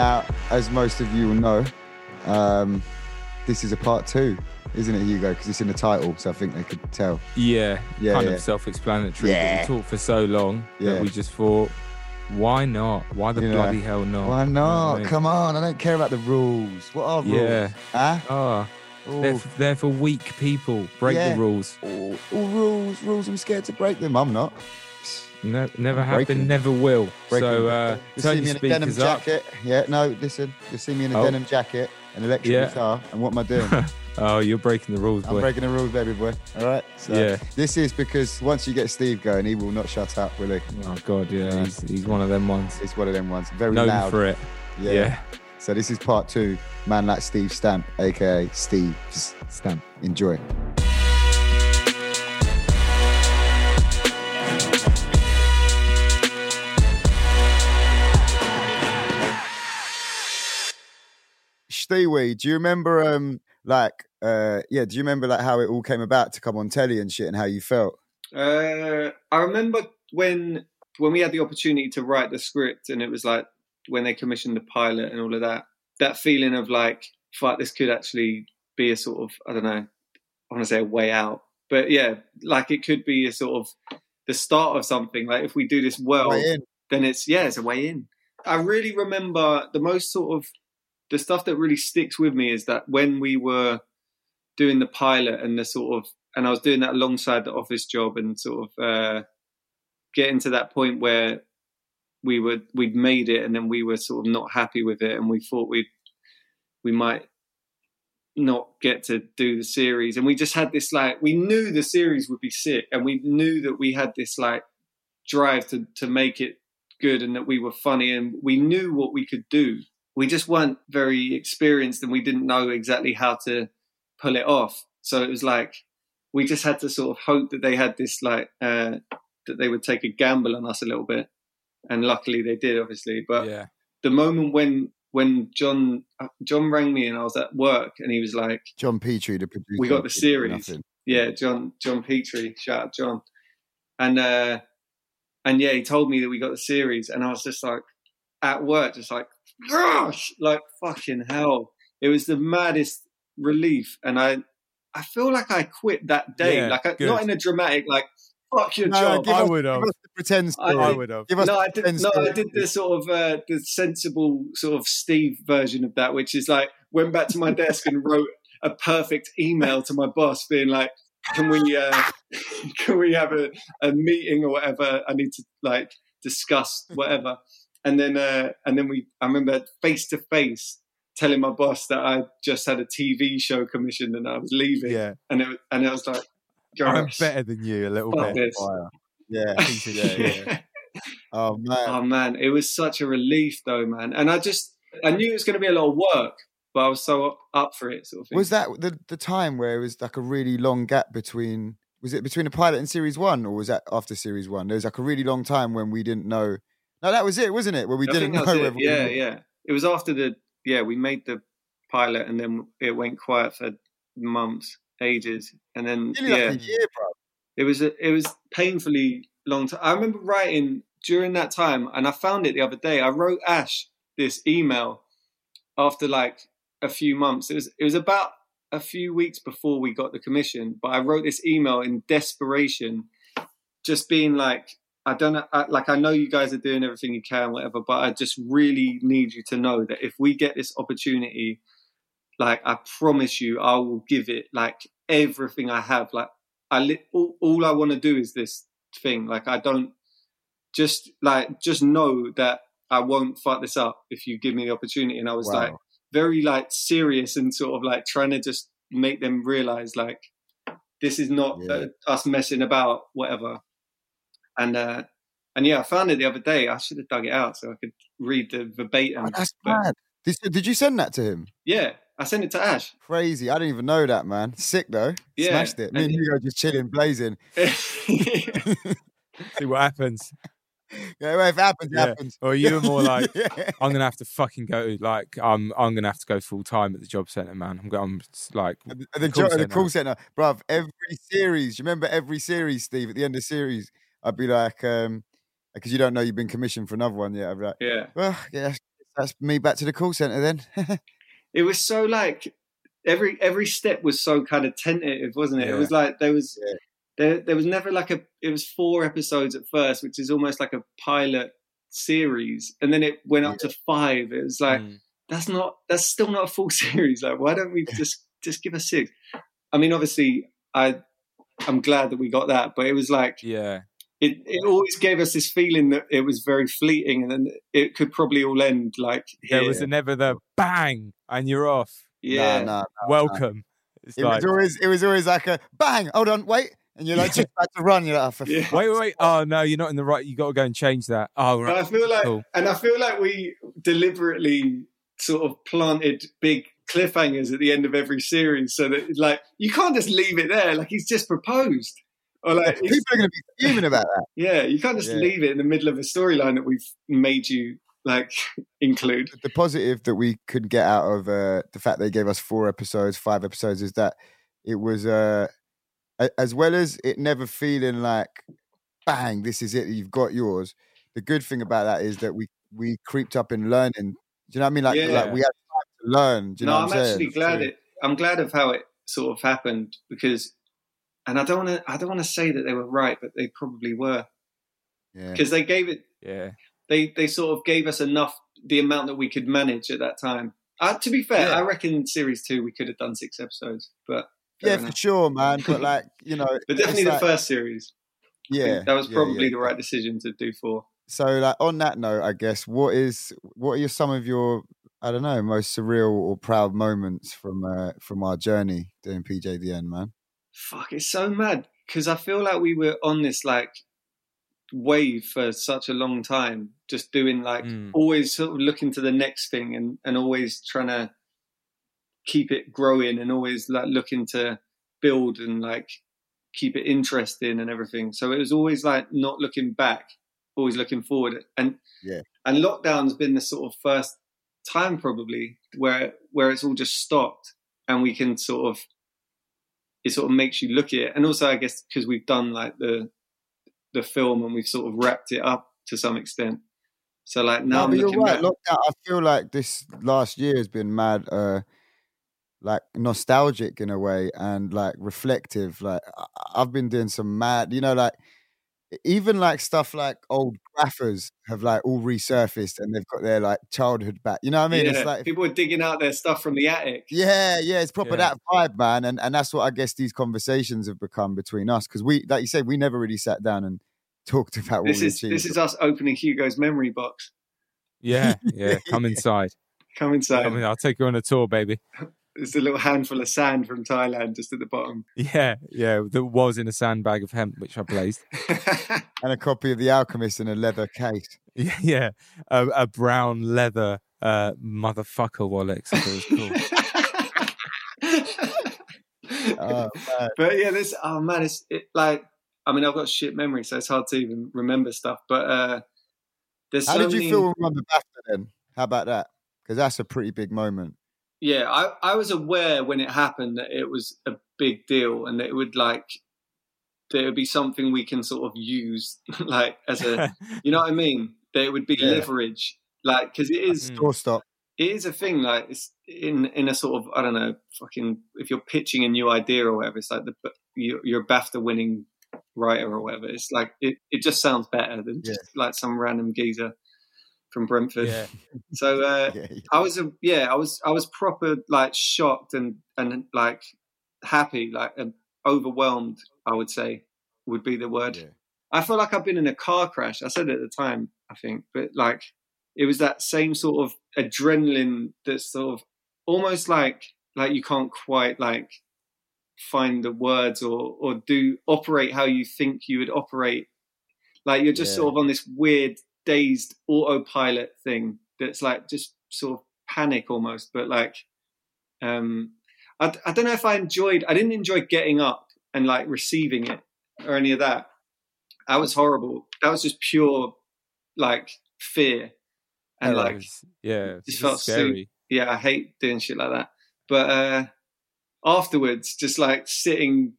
Now, as most of you will know, um, this is a part two, isn't it, Hugo? Because it's in the title, so I think they could tell. Yeah, Yeah, kind yeah. of self-explanatory. Yeah. We talked for so long Yeah. that we just thought, why not? Why the You know, bloody hell not? Why You know not? I mean? Come on, I don't care about the rules. What are rules? Yeah. Huh? Ah, they're, f- they're for weak people. Break Yeah. the rules. All rules, rules. I'm scared to break them. I'm not. Ne- never Breaking. never will. Breaking so uh, you turn see me in a denim up. jacket. Yeah, no, listen. You see me in a Oh. denim jacket, an electric Yeah. guitar, and what am I doing? Oh, you're breaking the rules, boy. I'm breaking the rules, baby boy. All right. So Yeah. This is because once you get Steve going, he will not shut up, will he? Oh God, yeah, Yeah. He's, he's one of them ones. It's one of them ones. Very Known loud. for it. Yeah. Yeah. So this is part two. Man like Steve Stamp, aka Steve. Stamp. Enjoy. Do you remember um like uh yeah, do you remember like how it all came about to come on telly and shit and how you felt? Uh, I remember when when we had the opportunity to write the script, and it was like when they commissioned the pilot and all of that. That feeling of like, fuck, this could actually be a sort of I don't know, I want to say a way out, but yeah, like it could be a sort of the start of something. Like if we do this well, then it's yeah, it's a way in. I really remember the most sort of the stuff that really sticks with me is that when we were doing the pilot and the sort of and I was doing that alongside the office job and sort of uh, getting to that point where we were we'd made it and then we were sort of not happy with it and we thought we we might not get to do the series. And we just had this like we knew the series would be sick and we knew that we had this like drive to to make it good and that we were funny and we knew what we could do we just weren't very experienced and we didn't know exactly how to pull it off so it was like we just had to sort of hope that they had this like uh that they would take a gamble on us a little bit and luckily they did obviously but Yeah. the moment when when john uh, john rang me and i was at work and he was like John Petrie, the producer. We got the series. nothing. yeah john john petrie shout out john and uh and yeah he told me that we got the series and i was just like at work just like gosh like fucking hell it was the maddest relief and i i feel like i quit that day Yeah, like I, not in a dramatic like fuck your No, job give I us- would have. Give us the pretend I story. did- would have. No, the I did. No, I did the sort of uh, the sensible sort of Steve version of that, which is like went back to my desk and wrote a perfect email to my boss, being like, "Can we uh, can we have a, a meeting or whatever? I need to like discuss whatever." And then uh, and then we, I remember face to face telling my boss that I just had a TV show commissioned and I was leaving. Yeah. And it was- and I was like, I'm better than you a little bit. Yeah. Yeah, yeah. Oh man. Oh man, it was such a relief though, man. And I just I knew it was going to be a lot of work, but I was so up, up for it, sort of thing. Was that the the time where it was like a really long gap between? Was it between the pilot and series one, or was that after series one? There was like a really long time when we didn't know. No, that was it, wasn't it? Where we I didn't know. it. whether we Yeah, yeah. It was after the yeah we made the pilot and then it went quiet for months, ages, and then Nearly yeah, like a year, it was a, it was painfully long time. I remember writing during that time, and I found it the other day. I wrote Ash this email after like a few months. It was it was about a few weeks before we got the commission, but I wrote this email in desperation, just being like, I don't know, I, like I know you guys are doing everything you can, whatever, but I just really need you to know that if we get this opportunity, like I promise you, I will give it like everything I have. Like I li- all, all I want to do is this thing. Like I don't just like just know that I won't fuck this up if you give me the opportunity. And I was Wow. like very like serious and sort of like trying to just make them realize like this is not Yeah. uh, us messing about, whatever. And uh and yeah, I found it the other day. I should have dug it out so I could read the verbatim. Oh, that's but mad. Did, did you send that to him? yeah, I sent it to Ash. Crazy. I didn't even know that, man. Sick though. Yeah, Smashed it. Me and and- Hugo just chilling, blazing. See what happens. Yeah, well, if it happens, it Yeah. happens. Or you were more like, Yeah. I'm gonna have to fucking go. Like, I'm I'm gonna have to go full time at the job centre, man. I'm going. I'm like, At the, at the, call jo- at the centre. call center, bruv. Every series, you remember every series, Steve. At the end of the series, I'd be like, um, because you don't know you've been commissioned for another one yet. I'd be like, yeah. well, yeah, that's, that's me back to the call center then. it was so like every every step was so kind of tentative, wasn't it? Yeah. It was like there was Yeah. there there was never like a it was four episodes at first, which is almost like a pilot series, and then it went up to five. It was like mm, that's not that's still not a full series. Like why don't we just just give us six? I mean, obviously, I I'm glad that we got that, but it was like yeah, it, it always gave us this feeling that it was very fleeting and then it could probably all end like here. there here. was never the bang and you're off. yeah Nah, nah. Welcome. It's It like, was always, it was always like a bang. Hold on, wait, and you're like just about to run. You're like, oh, for Yeah. fuck's wait, wait, wait. Oh no, you're not in the right. You got to go and change that. Oh But right. I feel like, Cool. and I feel like we deliberately sort of planted big cliffhangers at the end of every series, so that like you can't just leave it there. Like he's just proposed, or like People are going to be fuming about that. yeah, you can't just Yeah. leave it in the middle of a storyline that we've made you like include. The positive that we could get out of uh, the fact they gave us four episodes, five episodes, is that it was uh, as well as it never feeling like bang, this is it, you've got yours. The good thing about that is that we we creeped up in learning. Do you know what I mean? Like, Yeah. like we had time to learn. Do you no, know I'm I'm actually saying? glad So- it. I'm glad of how it sort of happened because, and I don't want to. I don't want to say that they were right, but they probably were Yeah. because they gave it. Yeah. They they sort of gave us enough the amount that we could manage at that time. Uh, to be fair, Yeah. I reckon series two we could have done six episodes, but fair Yeah, for sure, man. But like, you know, but definitely the like- first series. Yeah, that was yeah, probably yeah. the right decision to do four. So, like on that note, I guess what is what are your, some of your I don't know most surreal or proud moments from uh, from our journey doing PJDN, man? Fuck, it's so mad because I feel like we were on this like wave for such a long time, just doing like Mm. always sort of looking to the next thing and and always trying to keep it growing and always like looking to build and like keep it interesting and everything. So it was always like not looking back, always looking forward. And Yeah. and lockdown's been the sort of first time probably where where it's all just stopped and we can sort of it sort of makes you look at it. And also I guess because we've done like the the film and we've sort of wrapped it up to some extent. So like now no, you're right. back. Lockdown. I feel like this last year has been mad, uh, like nostalgic in a way, and like reflective. Like I've been doing some mad, you know, like even like stuff like old graphers have like all resurfaced and they've got their like childhood back. You know what I mean? yeah, It's like people are digging out their stuff from the attic. Yeah, yeah, it's proper Yeah. that vibe, man, and and that's what I guess these conversations have become between us because we, like you said, we never really sat down and talked about This we is this is us opening Hugo's memory box. Yeah. Yeah. Come inside. Come inside. I mean, I'll take you on a tour, baby. There's a little handful of sand from Thailand just at the bottom. Yeah. Yeah. That was in a sandbag of hemp, which I blazed. and a copy of The Alchemist in a leather case. Yeah. Yeah. A, a brown leather uh, motherfucker wallet. I it was cool. Oh, but yeah, this oh man, it's it, like I mean I've got shit memory, so it's hard to even remember stuff. But uh there's How so did you many, feel when we won the BAFTA then? How about that? Because that's a pretty big moment. Yeah, I, I was aware when it happened that it was a big deal, and that it would like there would be something we can sort of use like as a you know what I mean. That it would be Yeah. leverage, like because it is Mm. Doorstop. it is a thing like it's in in a sort of i don't know fucking if you're pitching a new idea or whatever it's like the you're, you're a bafta winning writer or whatever it's like it, it just sounds better than just like some random geezer from brentford yeah. so uh Yeah, yeah. i was a yeah i was i was proper like shocked and and like happy like and overwhelmed i would say would be the word Yeah. I feel like I've been in a car crash. I said it at the time, I think, but like it was that same sort of adrenaline that's sort of almost like like you can't quite like find the words or or do operate how you think you would operate. Like you're just Yeah. sort of on this weird dazed autopilot thing that's like just sort of panic almost, but like um I, I don't know if I enjoyed I didn't enjoy getting up and like receiving it or any of that. That was horrible. That was just pure like fear. And That like was- yeah, just it's felt so- scary. yeah, I hate doing shit like that. But uh afterwards, just like sitting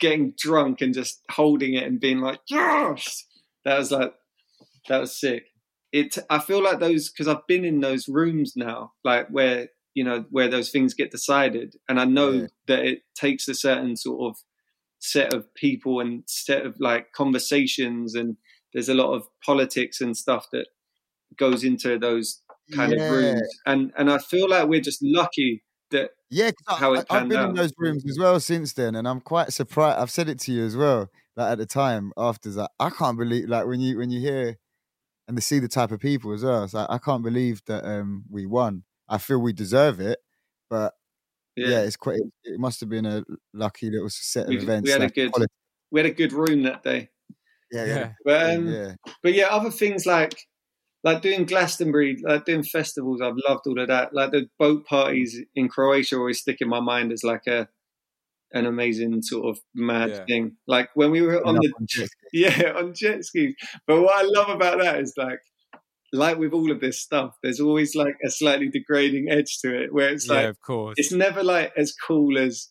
getting drunk and just holding it and being like, Yes that was like that was sick. It I feel like those because I've been in those rooms now, like where you know where those things get decided, and I know Yeah. that it takes a certain sort of set of people and set of like conversations, and there's a lot of politics and stuff that goes into those kind yeah. of rooms, and and I feel like we're just lucky that Yeah, how I, it I, have panned been in those rooms as well since then, and I'm quite surprised. I've said it to you as well. Like at the time, after that, I can't believe like when you when you hear and to see the type of people as well. It's like I can't believe that um we won. I feel we deserve it, but yeah, yeah, it's quite. It, it must have been a lucky little set of we, events. we had a good quality- we had a good room that day. yeah, yeah, Yeah. But um, yeah. but yeah, other things like like doing Glastonbury, like doing festivals, I've loved all of that. Like the boat parties in Croatia always stick in my mind as like a an amazing sort of mad Yeah. thing. Like when we were on the on jet yeah on jet skis. But what I love about that is like like with all of this stuff, there's always like a slightly degrading edge to it, where it's like, yeah, of course. it's never like as cool as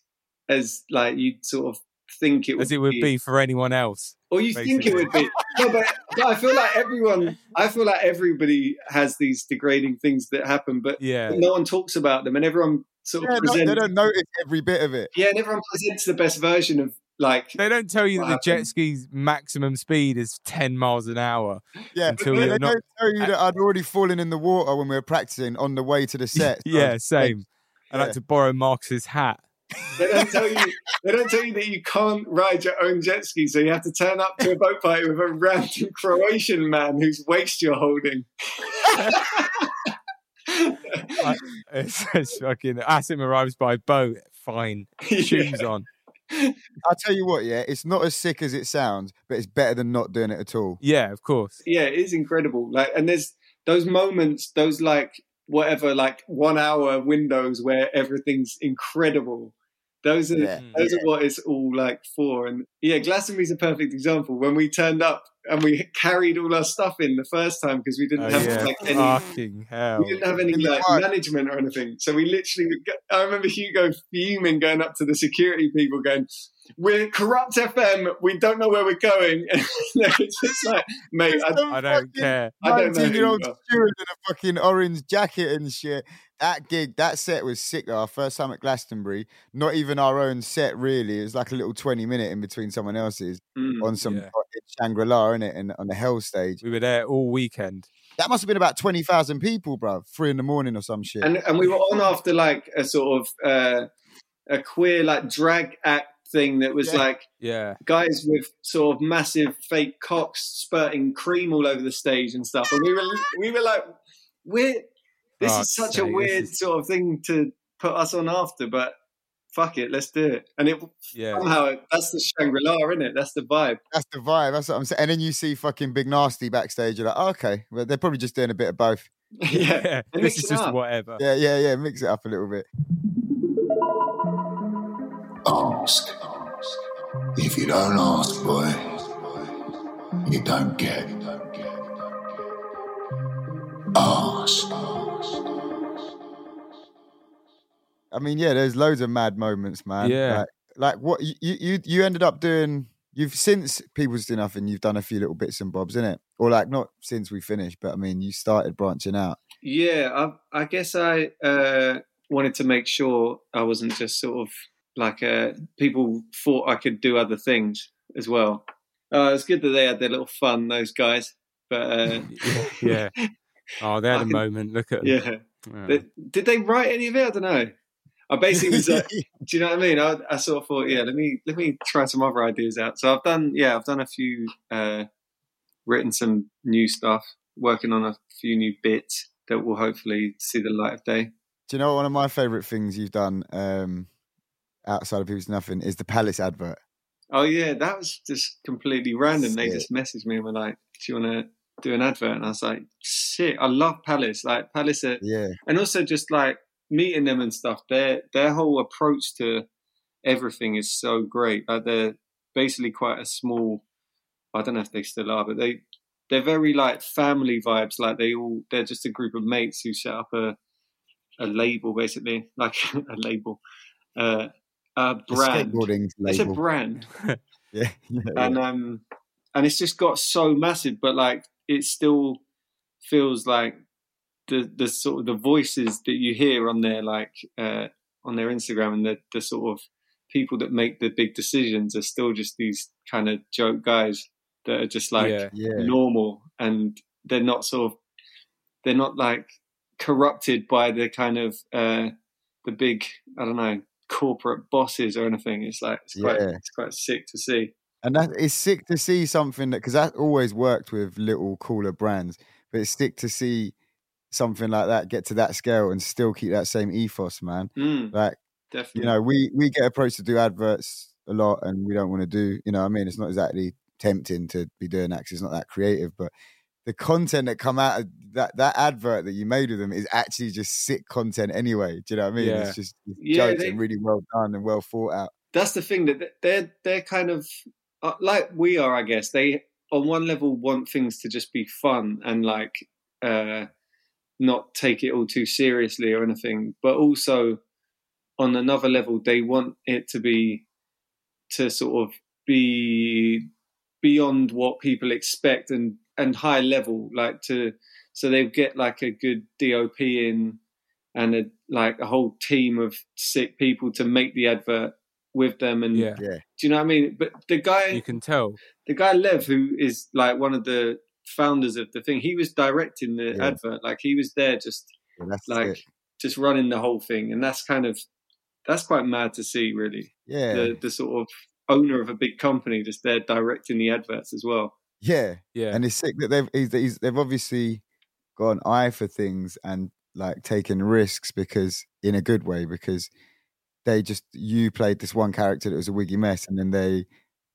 as like you sort of think it would As it would be for anyone else. or you think it would be. No, but, but I feel like everyone, I feel like everybody has these degrading things that happen, but Yeah. no one talks about them, and everyone sort of Yeah, no, presents. they don't notice every bit of it. yeah, and everyone presents the best version of like. They don't tell you What that the jet ski's maximum speed is 10 miles an hour. Yeah, Until they you're not- don't tell you that I'd already fallen in the water when we were practicing on the way to the set. So yeah, it's- same. I Yeah. like to borrow Marcus's hat. They don't tell you. They don't tell you that you can't ride your own jet ski, so you have to turn up to a boat party with a random Croatian man whose waist you're holding. I, it's, it's fucking Asim arrives by boat. Fine. Shoes on. I'll tell you what, yeah, it's not as sick as it sounds, but it's better than not doing it at all. Yeah, of course. yeah, it is incredible. Like, and there's those moments, those like whatever, like one hour windows where everything's incredible. Those are Yeah. those are what it's all like for. And yeah, Glastonbury's a perfect example. When we turned up and we carried all our stuff in the first time because we didn't Oh, have yeah. like any. Fucking hell. We didn't have any like park. management or anything, so we literally. I remember Hugo fuming, going up to the security people, going, "We're Kurupt FM. We don't know where we're going." it's just like, mate, I, I don't care. I don't know who year old you are. steward in a fucking orange jacket and shit. That gig, that set was sick though. Our first time at Glastonbury, not even our own set really. It was like a little 20 minute in between someone else's Mm. on some Yeah. Shangri La, in it, and on the Hell stage. We were there all weekend. That must have been about 20,000 people, bro. Three in the morning or some shit. and and we were on after like a sort of uh, a queer like drag act thing that was Yeah. like Yeah. guys with sort of massive fake cocks spurting cream all over the stage and stuff, and we were we were like, we're this Fuck's is such sake, a weird is- sort of thing to put us on after, but fuck it, let's do it. And it Yeah. somehow that's the Shangri La, isn't it? That's the vibe. That's the vibe. That's what I'm saying. And then you see fucking Big Nasty backstage. You're like, oh, okay. Well, they're probably just doing a bit of both. yeah. Yeah. This mix is it just up. whatever. Yeah, yeah, yeah. Mix it up a little bit. Ask. If you don't ask, boy, you don't get. Ask. I mean, yeah, there's loads of mad moments, man. Yeah. Like, like what you you you ended up doing. You've since People Just Do Nothing, you've done a few little bits and bobs in it, or like not since we finished, but I mean, you started branching out. Yeah, I, I guess I uh, wanted to make sure I wasn't just sort of like uh, people thought I could do other things as well. Uh, it's good that they had their little fun, those guys. But uh, yeah. Oh, they had I a can- moment. Look at them. yeah, Yeah. They- did they write any of it? I don't know. I basically was like, do you know what I mean? I, I sort of thought, yeah, let me let me try some other ideas out. So I've done, yeah, I've done a few, uh, written some new stuff, working on a few new bits that will hopefully see the light of day. Do you know what one of my favorite things you've done um, outside of People Just Do Nothing is the Palace advert? Oh yeah, that was just completely random. They Sick. just messaged me and were like, "Do you want to do an advert?" And I was like, "Shit, I love Palace. Like Palace, are, Yeah, and also just like meeting them and stuff. Their their whole approach to everything is so great. Like they're basically quite a small. I don't know if they still are, but they they're very like family vibes. Like they all they're just a group of mates who set up a a label basically, like a label, uh, a brand. skateboarding It's a brand yeah, yeah, yeah. and um and it's just got so massive but like it still feels like the the sort of the voices that you hear on their like uh on their instagram and the the sort of people that make the big decisions are still just these kind of joke guys that are just like yeah. yeah. normal and they're not sort of they're not like corrupted by the kind of uh the big i don't know corporate bosses or anything it's like it's quite Yeah. it's quite sick to see And that it's sick to see something that because that always worked with little cooler brands, but it's sick to see something like that get to that scale and still keep that same ethos, man. Mm, Like definitely. you know, we we get approached to do adverts a lot, and we don't want to do. You know, what I mean, it's not exactly tempting to be doing that 'cause it's not that creative, but the content that come out of that that advert that you made with them is actually just sick content anyway. Do you know what I mean? Yeah. It's just it's Yeah, jokes they- and really well done and well thought out. That's the thing that they're they're kind of uh, like we are, I guess. They on one level want things to just be fun and like uh, not take it all too seriously or anything, but also on another level they want it to be to sort of be beyond what people expect and and high level like to so they get like a good dop in and a like a whole team of sick people to make the advert with them and Yeah. Yeah, do you know what i mean but the guy You can tell. the guy lev who is like one of the founders of the thing he was directing the Yeah. advert like he was there just yeah like sick. just running the whole thing and that's kind of that's quite mad to see really Yeah, the the sort of owner of a big company just there directing the adverts as well yeah. Yeah. and it's sick that they've he's, he's, they've obviously got an eye for things and like taking risks because in a good way because they just you played this one character that was a wiggy mess and then they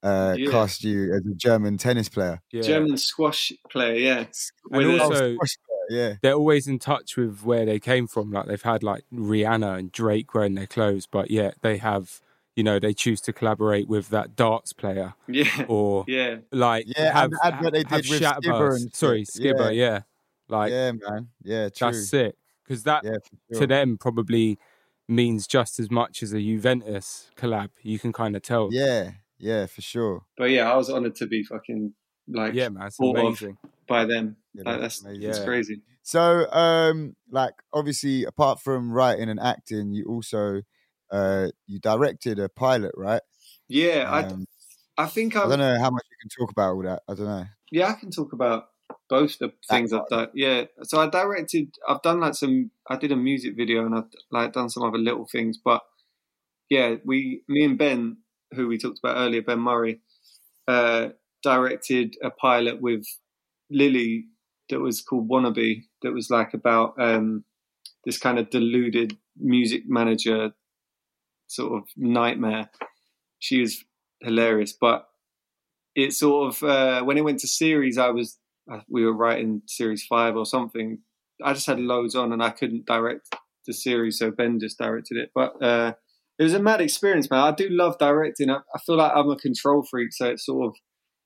uh Yeah. cast you as a German tennis player. yeah. german squash player yeah And with also- squash player, yeah, they're always in touch with where they came from. Like they've had like Rihanna and Drake wearing their clothes, but yeah, they have, you know, they choose to collaborate with that darts player yeah or yeah like Yeah, and have, the advert they have with Skibber and sorry, shit. Skibber, yeah, like yeah, man, yeah, true, that's sick because that yeah, for to them probably means just as much as a Juventus collab. You can kind of tell. yeah, yeah, for sure. but yeah i was honored to be fucking like yeah, man, it's amazing. by them Yeah, like, that's amazing. it's Yeah. crazy So, um, like obviously, apart from writing and acting, you also uh you directed a pilot, right? yeah Um, i i think I i'm don't know how much you can talk about all that. I don't know. Yeah, I can talk about both the things I've done. Yeah, so I directed. I've done like some. I did a music video and I've like done some other little things. But yeah, we, me and Ben, who we talked about earlier, Ben Murray, uh, directed a pilot with Lily that was called Wannabe. That was like about um, this kind of deluded music manager sort of nightmare. She was hilarious, but it sort of uh, when it went to series, I was we were writing series five or something. I just had loads on and I couldn't direct the series, so Ben just directed it. But uh, it was a mad experience, man. I do love directing. I, I feel like I'm a control freak, so it's sort of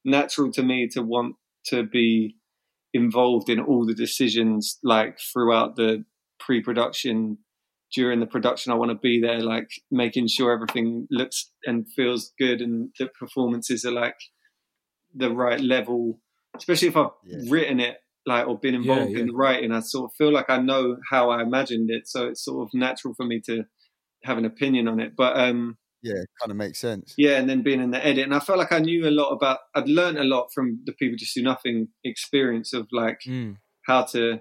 natural to me to want to be involved in all the decisions, like throughout the pre-production during the production, I want to be there, like making sure everything looks and feels good, and the performances are like the right level. Especially if I've Yeah. written it, like or been involved Yeah, in the writing, I sort of feel like I know how I imagined it, so it's sort of natural for me to have an opinion on it. But um, Yeah, kind of makes sense. yeah, and then being in the edit, and I felt like I knew a lot about. I'd learned a lot from the people just do nothing experience of like Mm. how to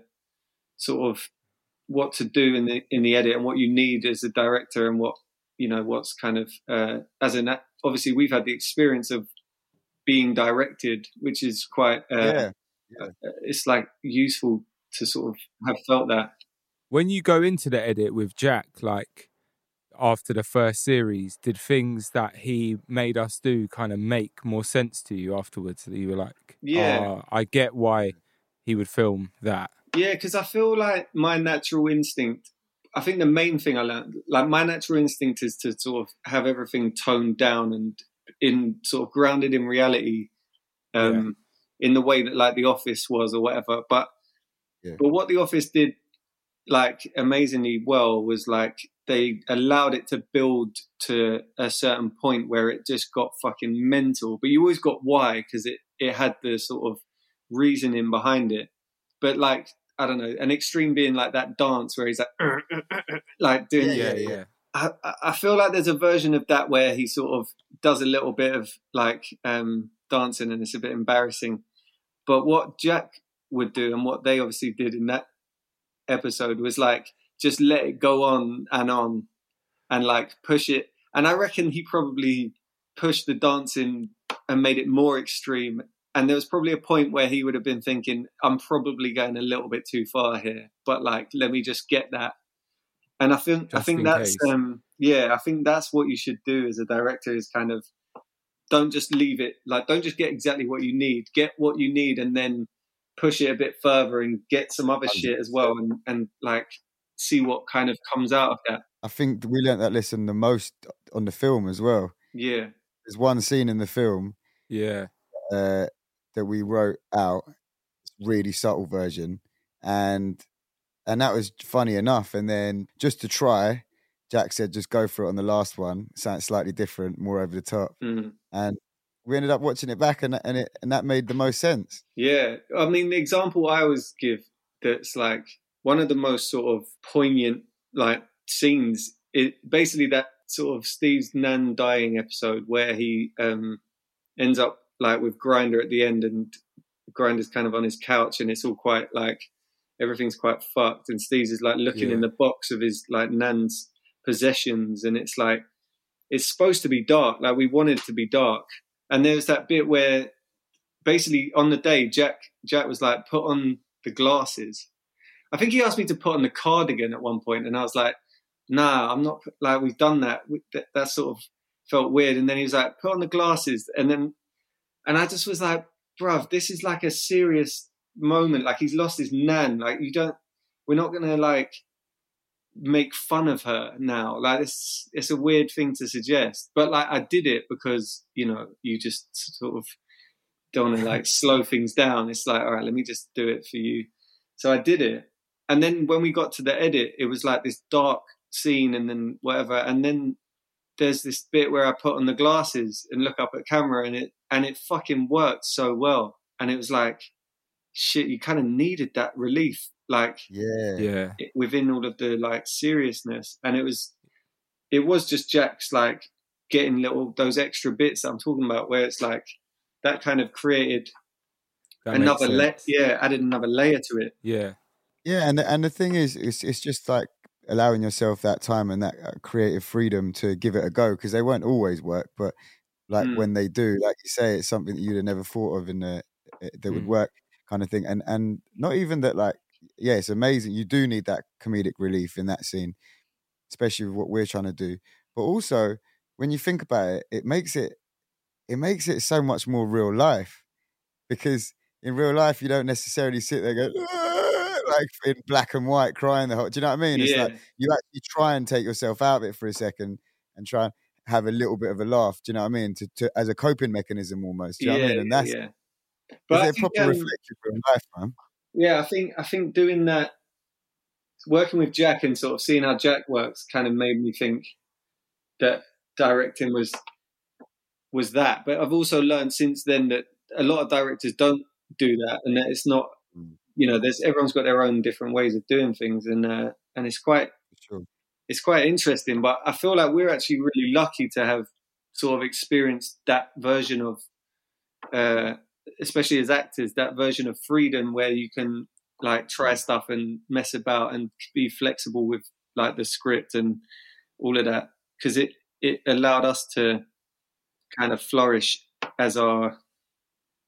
sort of what to do in the in the edit and what you need as a director and what you know what's kind of uh, as an obviously we've had the experience of being directed, which is quite uh, yeah, it's like useful to sort of have felt that. When you go into the edit with Jack, like after the first series, did things that he made us do kind of make more sense to you afterwards? That you were like, Yeah. "Ah, I get why he would film that. Yeah, because I feel like my natural instinct. I think the main thing I learned, like my natural instinct, is to sort of have everything toned down and in sort of grounded in reality, um, in the way that like The Office was or whatever. But Yeah. but what The Office did like amazingly well was like they allowed it to build to a certain point where it just got fucking mental. But you always got why because it it had the sort of reasoning behind it. But like I don't know, an extreme being like that dance where he's like like doing Yeah, yeah. I, I- I feel like there's a version of that where he sort of does a little bit of like um, dancing and it's a bit embarrassing. But what Jack would do and what they obviously did in that episode was like just let it go on and on and like push it. And I reckon he probably pushed the dancing and made it more extreme. And there was probably a point where he would have been thinking, I'm probably going a little bit too far here, but like, let me just get that. And I think, I think that's, um, yeah, I think that's what you should do as a director is kind of don't just leave it like, don't just get exactly what you need, get what you need and then push it a bit further and get some other shit as well and, and like see what kind of comes out of that. I think we learnt that lesson the most on the film as well. Yeah. There's one scene in the film Yeah. uh, that we wrote out, really subtle version, and and that was funny enough. And then just to try, Jack said, "Just go for it on the last one, something slightly different, more over the top." Mm. And we ended up watching it back, and that- and it and that made the most sense. Yeah, I mean, the example I always give that's like one of the most sort of poignant like scenes. It basically that sort of Steve's nan dying episode where he um ends up like with Grinder at the end, and Grinder's kind of on his couch, and it's all quite like everything's quite fucked, and Steve's is like looking in the box of his like nan's possessions, and it's like it's supposed to be dark. Like we wanted it to be dark, and there's that bit where basically on the day Jack Jack was like put on the glasses. I think he asked me to put on the cardigan at one point, and I was like, "Nah, I'm not." Like we've done that. That, that sort of felt weird. And then he was like, "Put on the glasses," and then, and I just was like, "Bruv, this is like a serious moment. Like he's lost his nan. Like you don't. We're not gonna like." make fun of her now like it's it's a weird thing to suggest but like i did it because you know you just sort of don't want to like slow things down it's like all right let me just do it for you so i did it and then when we got to the edit it was like this dark scene and then whatever and then there's this bit where i put on the glasses and look up at camera and it and it fucking worked so well and it was like shit you kind of needed that relief like Yeah, Yeah. within all of the like seriousness and it was it was just jack's like getting little those extra bits that i'm talking about where it's like that kind of created That another layer yeah added another layer to it Yeah. yeah. And the, and the thing is, it's it's just like allowing yourself that time and that uh, creative freedom to give it a go because they won't always work, but like Mm. when they do, like you say, it's something that you'd have never thought of in the eh, that would Mm. work, kind of thing. And and not even that, like yeah, it's amazing. You do need that comedic relief in that scene, especially with what we're trying to do. But also, when you think about it, it makes it it makes it so much more real life because in real life you don't necessarily sit there and go like in black and white crying the whole. Do you know what I mean? It's yeah like you actually try and take yourself out of it for a second and try and have a little bit of a laugh. Do you know what I mean? To, to as a coping mechanism almost. Do you know what I mean? And that's yeah but I a think, proper um, reflection for life, man. yeah i think i think doing that working with Jack and sort of seeing how Jack works kind of made me think that directing was was that. But I've also learned since then that a lot of directors don't do that, and that it's not. Mm. You know, there's everyone's got their own different ways of doing things, and uh, and it's quite Sure. it's quite interesting. But I feel like we're actually really lucky to have sort of experienced that version of, uh, especially as actors, that version of freedom where you can like try mm. stuff and mess about and be flexible with like the script and all of that because it it allowed us to kind of flourish as our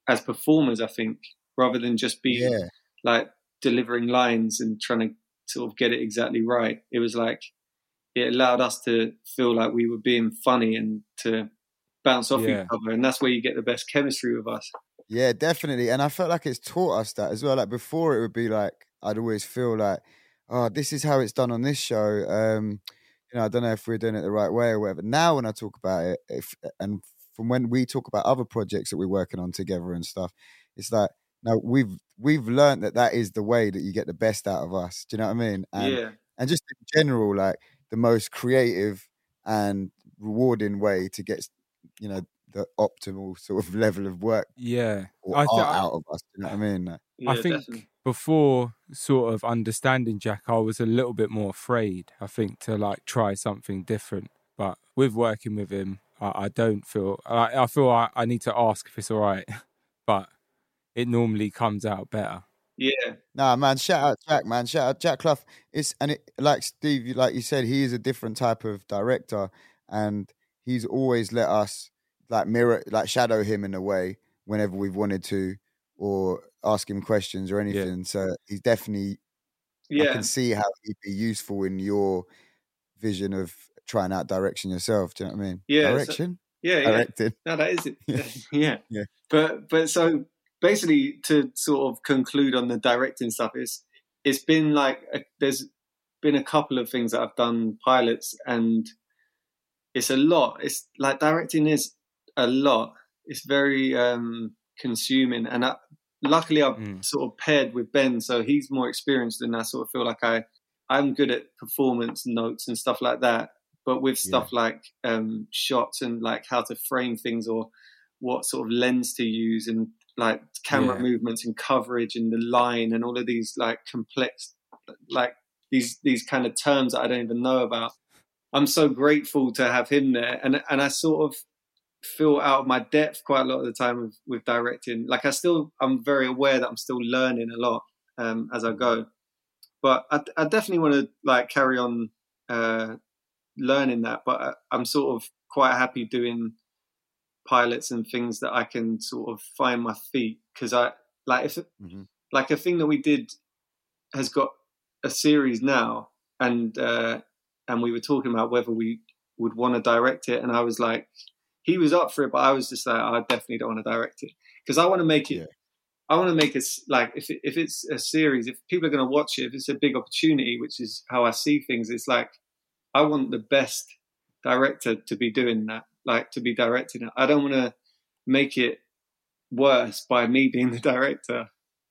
as performers. I think rather than just being Yeah. like delivering lines and trying to sort of get it exactly right. It was like it allowed us to feel like we were being funny and to bounce off Yeah. each other, and that's where you get the best chemistry with us. Yeah, definitely. And I felt like it's taught us that as well. Like before, it would be like I'd always feel like, oh, this is how it's done on this show. Um, you know, I don't know if we're doing it the right way or whatever. Now, when I talk about it, if and from when we talk about other projects that we're working on together and stuff, it's like now we've we've learned that that is the way that you get the best out of us. Do you know what I mean? And, yeah, and just in general, like the most creative and rewarding way to get, you know, the optimal sort of level of work Yeah. or I art out of us. You know what I mean? Like, yeah, I think definitely. before sort of understanding Jack, I was a little bit more afraid, I think, to like try something different. But with working with him, I, I don't feel, I, I feel I, I need to ask if it's all right, but it normally comes out better. yeah, Nah, man, shout out Jack, man. Shout out Jack Clough. It's and it like Steve, like you said, he is a different type of director, and he's always let us like mirror, like shadow him in a way whenever we've wanted to, or ask him questions or anything. So he's definitely. yeah, I yeah, can see how he'd be useful in your vision of trying out direction yourself. Do you know what I mean? Yeah, so- Direction, yeah, yeah. directing. No, that is it. Yeah. yeah. Yeah. But but so basically to sort of conclude on the directing stuff is it's been like a, there's been a couple of things that I've done pilots and it's a lot. It's like directing is a lot. It's very um consuming and I, luckily I've Mm. sort of paired with Ben so he's more experienced and I sort of feel like I I'm good at performance notes and stuff like that but with stuff like um shots and like how to frame things or what sort of lens to use and like camera Yeah. movements and coverage and the line and all of these like complex like these these kind of terms that I don't even know about. I'm so grateful to have him there and and I sort of feel out of my depth quite a lot of the time with, with directing. Like I still I'm very aware that I'm still learning a lot um as I go. But I, I definitely want to like carry on uh learning that but I, I'm sort of quite happy doing pilots and things that I can sort of find my feet because I like if Mhm. like a thing that we did has got a series now and uh and we were talking about whether we would want to direct it and I was like he was up for it but I was just like I definitely don't want to direct it because I want to make it Yeah. I want to make it like if it, if it's a series if people are going to watch it if it's a big opportunity which is how I see things it's like I want the best director to be doing that, like to be directing it. I don't want to make it worse by me being the director,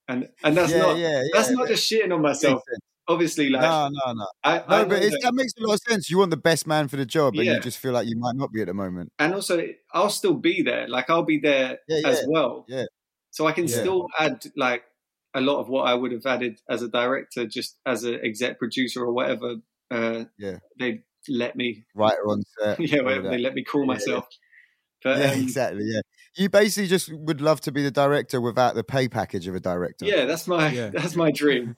and and that's yeah, not yeah, that's not just shitting on myself. Obviously, like No, no, no. I, I No, know but it's, that- makes a lot of sense. You want the best man for the job, and Yeah. you just feel like you might not be at the moment. and also I'll still be there. Like I'll be there Yeah, as well. yeah. So I can Yeah. still add like a lot of what I would have added as a director, just as an exec producer or whatever. Uh, Yeah. they let me. Writer on set. Yeah, whatever they let me call Yeah, yeah. myself. But yeah, um, exactly. Yeah, you basically just would love to be the director without the pay package of a director. Yeah, that's my Yeah. that's my dream.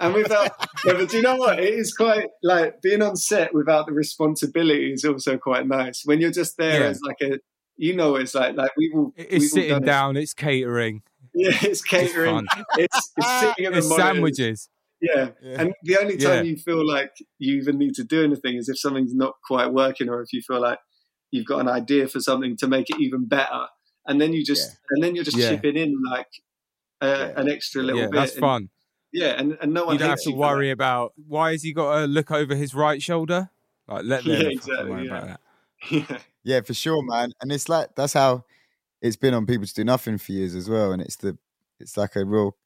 And without, yeah, but do you know what? It is quite like being on set without the responsibility is also quite nice. When you're just there Yeah. as like a, you know, it's like like It- we've It's sitting done it. down, it's catering, Yeah, it's catering. It's, it's sitting at the it's sandwiches. Yeah. Yeah. and the only time Yeah. you feel like you even need to do anything is if something's not quite working, or if you feel like you've got an idea for something to make it even better, and then you just and then you're just Yeah. chipping in like uh, Yeah. an extra little Yeah, bit. that's and- fun. Yeah, and, and no one You don't have to you worry about why has he got to look over his right shoulder. Like let them Yeah, exactly, worry yeah. about that. Yeah. Yeah, for sure, man. And it's like that's how it's been on People Just Do Nothing for years as well. And it's the it's like a real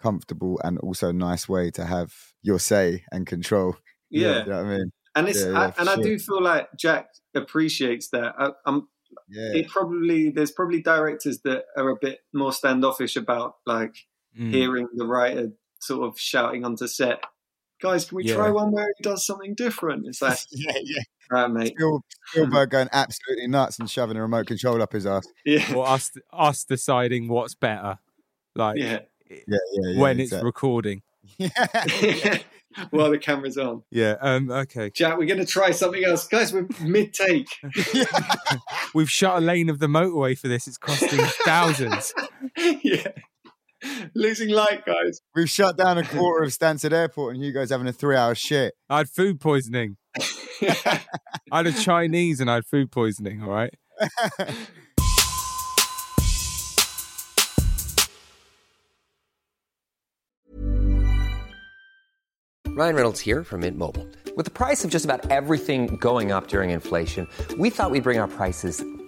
comfortable and also nice way to have your say and control. Yeah, you know what I mean. and it's Yeah, yeah, I, for and I do feel like Jack appreciates that. I, I'm Yeah, it probably there's probably directors that are a bit more standoffish about like Mm. hearing the writer sort of shouting onto set. Guys, can we Yeah. try one where he does something different? It's like, yeah, yeah. right, mate. Spiel- Spielberg going absolutely nuts and shoving a remote control up his ass. Yeah, Or us us deciding what's better, like yeah. Yeah, yeah, yeah. when it's exactly. recording. While the camera's on, Yeah. Um. Okay. Jack, we're going to try something else, guys. We're mid take. We've shut a lane of the motorway for this. It's costing thousands. yeah, losing light, guys. We've shut down a quarter of Stansted Airport, and you guys having a three-hour shit. I had food poisoning. I had a Chinese and I had food poisoning. All right. Ryan Reynolds here from Mint Mobile. With the price of just about everything going up during inflation, we thought we'd bring our prices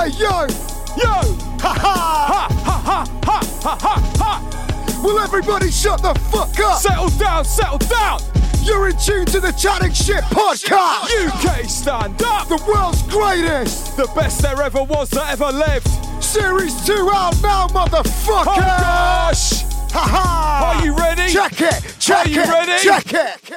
Hey yo, yo! Ha ha! Ha ha ha ha ha ha! will everybody shut the fuck up? Settle down, settle down! You're in tune to the Chatting Shit podcast, UK stand up! the world's greatest. The best there ever was that ever lived! Series two out now, motherfucker. Oh gosh! Ha ha! Are you ready? Check it. Check Are you ready? Check it.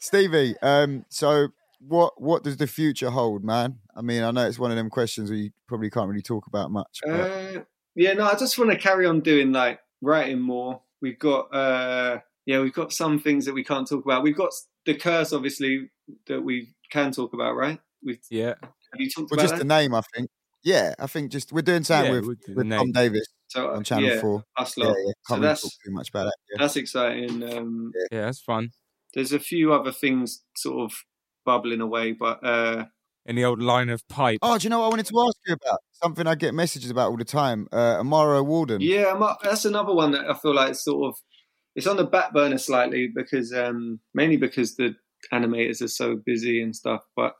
Stevie, um, so what what does the future hold, man? I mean, I know it's one of them questions where you probably can't really talk about much. But Uh, yeah, no, I just want to carry on doing like writing more. We've got, uh, yeah, we've got some things that we can't talk about. We've got the curse, obviously, that we can talk about, right? We've Yeah. have you talked well, about just that? the name, I think. Yeah, I think just we're doing something Yeah, with, we'll do the with. Tom Davis so, on Channel yeah, Four. Us Yeah, lot. yeah. So Can't really that's talk too much about that. Yeah. that's exciting. Um, Yeah. That's fun. there's a few other things sort of bubbling away, but uh, In the old line of pipe. Oh, do you know what I wanted to ask you about? Something I get messages about all the time. Uh, Amara Walden. yeah, I'm up- that's another one that I feel like it's sort of it's on the back burner slightly because um, mainly because the animators are so busy and stuff. But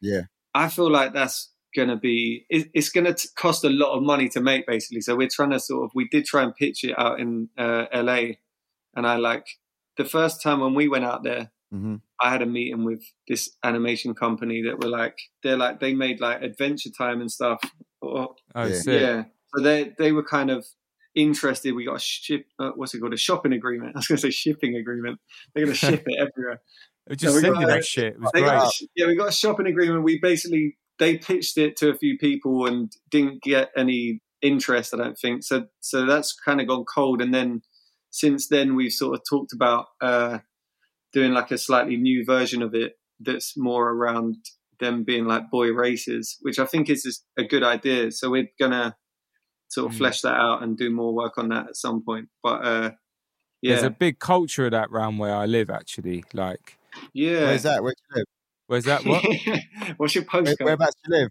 Yeah. I feel like that's going to be it, it's going to cost a lot of money to make basically. So we're trying to sort of we did try and pitch it out in uh, LA, and I like the first time when we went out there. Hmm I had a meeting with this animation company that were like they're like they made like Adventure Time and stuff. Or, Oh, Yeah. sick. yeah, so they they were kind of interested. We got a ship. Uh, what's it called? A shopping agreement. I was going to say shipping agreement. They're going to ship it everywhere. It just we sent got you a- that shit. It was great. got a sh- yeah, we got a shopping agreement. We basically they pitched it to a few people and didn't get any interest. I don't think so. So that's kind of gone cold. And then since then, we've sort of talked about uh, doing like a slightly new version of it that's more around them being like boy races, which I think is just a good idea. So we're gonna sort of Mm. flesh that out and do more work on that at some point. But uh, yeah, There's a big culture of that round where I live, actually. Like, yeah. Where's that? Where do you live? where's that? What? What's your Where, postcode? whereabouts do you live?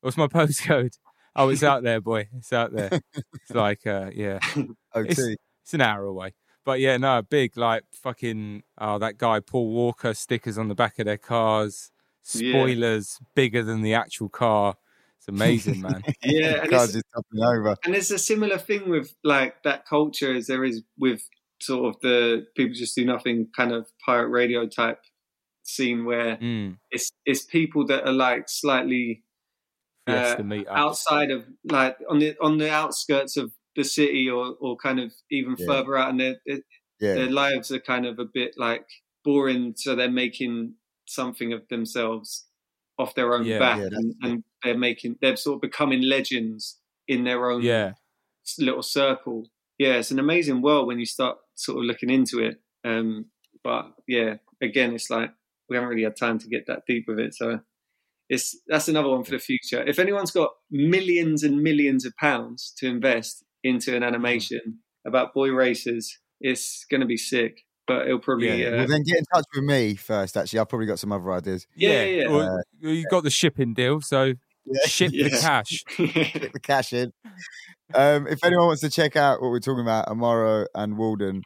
What's my postcode? Oh, it's out there, boy. It's out there. It's like, uh, yeah, OT. it's an hour away. But yeah, no, big like fucking oh that guy Paul Walker stickers on the back of their cars, Yeah. spoilers bigger than the actual car. It's amazing, man. Yeah, and it's, just toppling over. and it's a similar thing with like that culture as there is with sort of the people just do nothing kind of pirate radio type scene where Mm. it's it's people that are like slightly Fiesta uh, outside of like on the on the outskirts of the city or or kind of even Yeah. further out and their their Yeah, lives are kind of a bit like boring so they're making something of themselves off their own Yeah. back and, and they're making they're sort of becoming legends in their own Yeah, little circle. Yeah it's an amazing world when you start sort of looking into it um but yeah again it's like we haven't really had time to get that deep with it so it's that's another one for the future. If anyone's got millions and millions of pounds to invest into an animation about boy racers it's going to be sick but it'll probably Yeah. uh, well, then get in touch with me first. Actually, I've probably got some other ideas. yeah yeah, yeah. Well, you got the shipping deal, so ship the cash. Get the cash in. Um, if anyone wants to check out what we're talking about, Amaro and Walden,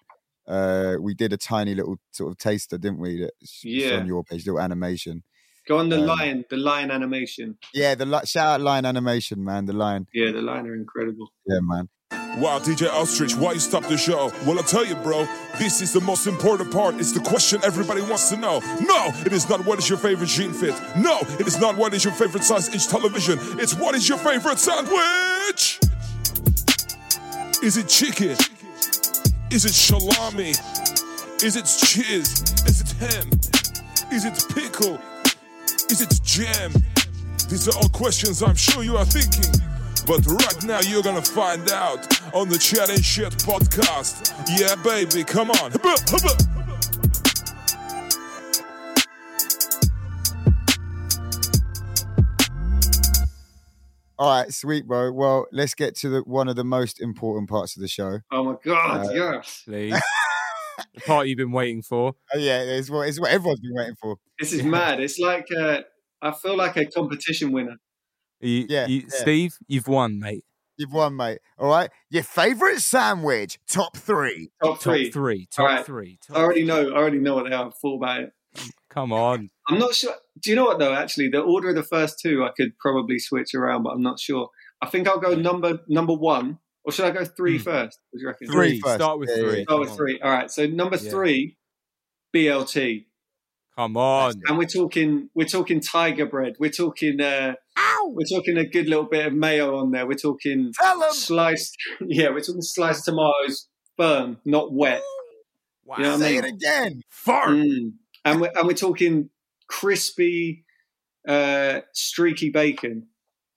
uh, we did a tiny little sort of taster, didn't we? That's Yeah. on your page, little animation. go on the Um, lion the lion animation Yeah, the li- shout out line animation, man. The lion. yeah the lion are incredible yeah, man. Wow, DJ Ostrich, why you stop the show? Well, I'll tell you, bro. This is the most important part. It's the question everybody wants to know. No, it is not what is your favorite jean fit. No, it is not what is your favorite size inch television. It's what is your favorite sandwich? Is it chicken? Is it salami? Is it cheese? Is it ham? Is it pickle? Is it jam? These are all questions I'm sure you are thinking. But right now you're gonna find out on the Chat and Shit podcast. Yeah, baby, come on. Hubba, hubba. All right, sweet, bro. Well, let's get to the one of the most important parts of the show. oh my god Uh, yes Please. the part you've been waiting for. Oh, yeah, it's what it's what everyone's been waiting for. This is mad. It's like uh, I feel like a competition winner. You, Yeah, you- yeah. Steve, you've won, mate. You've won, mate. All right, your favorite sandwich, top three. Top three. Top three. three. Top right. three. I Top already know. I already know what they are. I've thought about it. Come on. I'm not sure. Do you know what though? Actually, the order of the first two I could probably switch around, but I'm not sure. I think I'll go number number one, or should I go three Hmm. first? What do you reckon? Three Three. first. Start with Yeah, yeah, three. yeah. Start Come with on. three. All right. So number Yeah. three, BLT, Come on. and we're talking we're talking tiger bread. We're talking uh, we're talking a good little bit of mayo on there. We're talking Tell 'em. sliced. Yeah, we're talking sliced tomatoes, firm, not wet. Wow. You know what I Say mean? it again. Fart. Mm. And we're and we're talking crispy, uh, streaky bacon.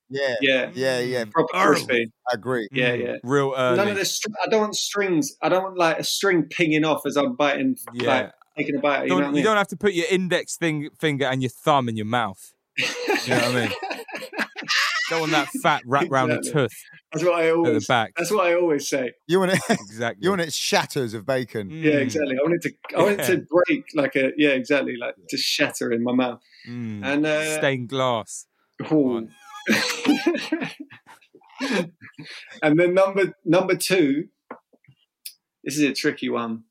Yeah, Yeah, yeah, yeah. proper crispy. I agree. Yeah, Mm. yeah. Real early. None of the. Str- I don't want strings. I don't want like a string pinging off as I'm biting. Yeah. Like taking a bite. You Don't- know you mean? don't have to put your index thing, finger and your thumb in your mouth. You know what I mean? Don't want that fat wrapped round the tooth That's what I at the always. back. That's what I always say. You want it? Exactly. You want it shatters of bacon. Yeah, Mm. exactly. I want it to. I want it to break like a. Yeah, exactly. Like to shatter in my mouth. Mm. And uh, Stained glass. Ooh. and then number number two. This is a tricky one.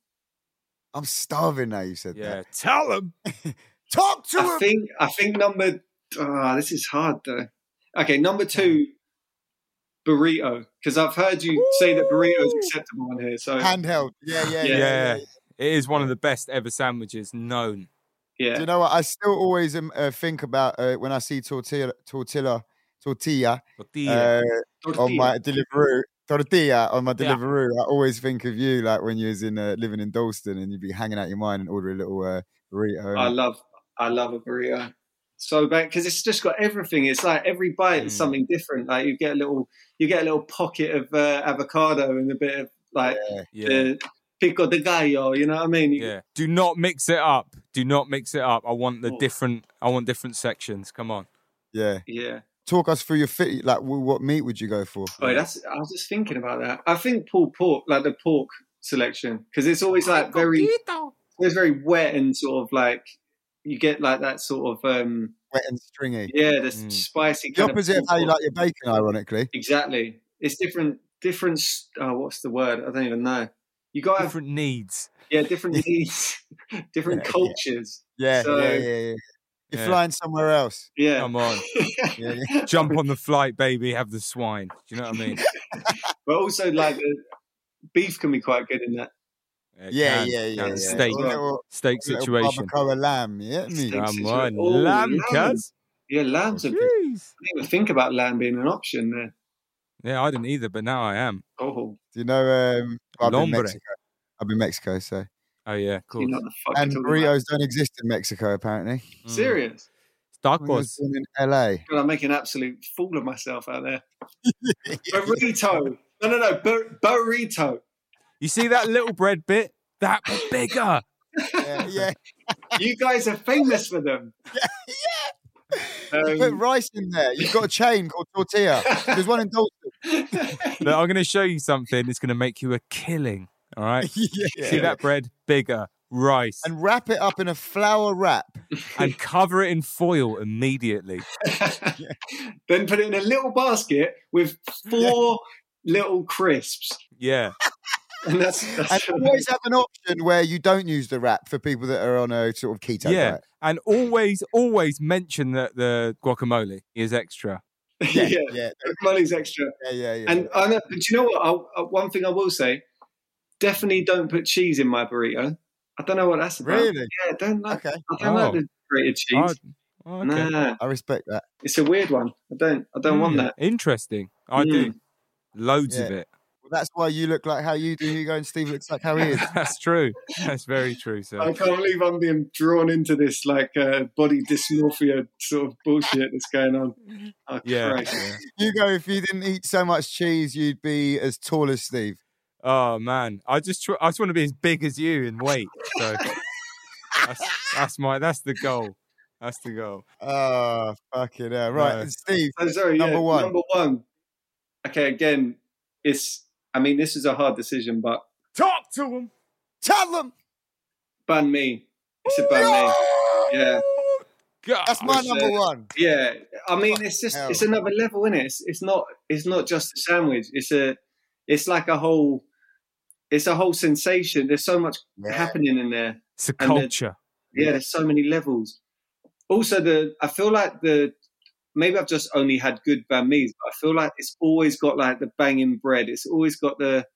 I'm starving now. You said Yeah. that. Tell them. Talk to I him. think I think number ah, this is hard though. Okay, number two, burrito, because I've heard you say that burrito is acceptable on here. So Handheld. Yeah, yeah, yeah. Yeah. Yeah. It is one of the best ever sandwiches known. yeah, Do you know what? I still always um, uh, think about uh, when I see tortilla, tortilla, tortilla Tortilla. uh, on Tortilla. my Deliveroo. Tortilla on my Yeah. Deliveroo. I always think of you, like when you was in uh, living in Dalston, and you'd be hanging out your mind and order a little uh, burrito. I love I love a burrito so bad because it's just got everything. It's like every bite is Mm. something different. Like you get a little you get a little pocket of uh, avocado and a bit of like yeah. yeah. the pico de gallo. You know what I mean? You- Yeah. Do not mix it up. Do not mix it up. I want the Oh. different. I want different sections. Come on. yeah. yeah. Talk us through your fit. Like, what meat would you go for? Oh, that's. I was just thinking about that. I think pulled pork, like the pork selection, because it's always like very, it's very wet and sort of like you get like that sort of um Wet and stringy. yeah, the Mm. spicy. The kind opposite of pulled how you like your bacon, ironically. Exactly. It's different. Different. Oh, what's the word? I don't even know. you got to have Different needs. yeah different needs, different Yeah, yeah. cultures. Yeah, So- yeah, yeah, yeah. You're Yeah. flying somewhere else. Yeah, Come on. Yeah, yeah. Jump on the flight, baby. Have the swine. Do you know what I mean? but also like the beef can be quite good in that. Yeah, can, yeah, yeah, can. yeah. Steak, A little- steak a situation. barbacoa lamb, yeah. Steak. Come situa- on, Oh, lamb, lamb. cuz. Yeah, lamb's a bit. I Jeez. didn't even think about lamb being an option there. Yeah, I didn't either, but now I am. Oh, Do you know? Um, I've been Mexico. I've been Mexico, so Oh yeah, cool. you know what the fuck and you're talking about. burritos don't exist in Mexico apparently. Mm. Serious? I was Tacos. in LA. God, I'm making an absolute fool of myself out there. burrito. No, no, no. Bur- burrito. You see that little bread bit? That bigger. yeah, yeah. You guys are famous for them. You put Um, rice in there. You've got a chain called tortilla. There's one in Dalston. Look, I'm going to show you something. It's going to make you a killing. All right. yeah. See that bread? Bigger. Rice. And, And wrap it up in a flour wrap. And cover it in foil immediately. then put it in a little basket with four little crisps. Yeah. And that's, And always have an option where you don't use the wrap for people that are on a sort of keto yeah. diet. And always, always mention that the guacamole is extra. yeah. Yeah, yeah, Money's extra. yeah, yeah. yeah. And I know, but you know what? I'll, uh, one thing I will say: definitely don't put cheese in my burrito. I don't know what that's about. Really? Yeah, don't like. okay, I don't like Oh. the grated cheese. Oh, okay. Nah, I respect that. it's a weird one. I don't. I don't want Mm, that. Interesting. I do. Loads of it. Well, that's why you look like how you do. You go and Steve looks like how he is. That's true. That's very true, sir. I can't believe I'm being drawn into this like uh, body dysmorphia sort of bullshit that's going on. Oh, Yeah. Yeah. You go. If you didn't eat so much cheese, you'd be as tall as Steve. Oh man, I just tr- I just want to be as big as you in weight. So that's, that's my that's the goal. That's the goal. Oh, fucking hell. Right, No. Steve. So sorry. Number yeah, one. Number one. Okay. Again, it's. I mean, this is a hard decision, but Talk to him. Tell them. banh mi. It's a banh mi. Yeah. God. That's my number uh, one. Yeah, I mean, it's just hell. it's another level, is it? It's, it's not it's not just a sandwich. It's a it's like a whole it's a whole sensation. There's so much Yeah. happening in there. It's a and then- culture. Yeah, there's so many levels. Also, the I feel like the maybe I've just only had good banh mi's, but I feel like it's always got like the banging bread. It's always got the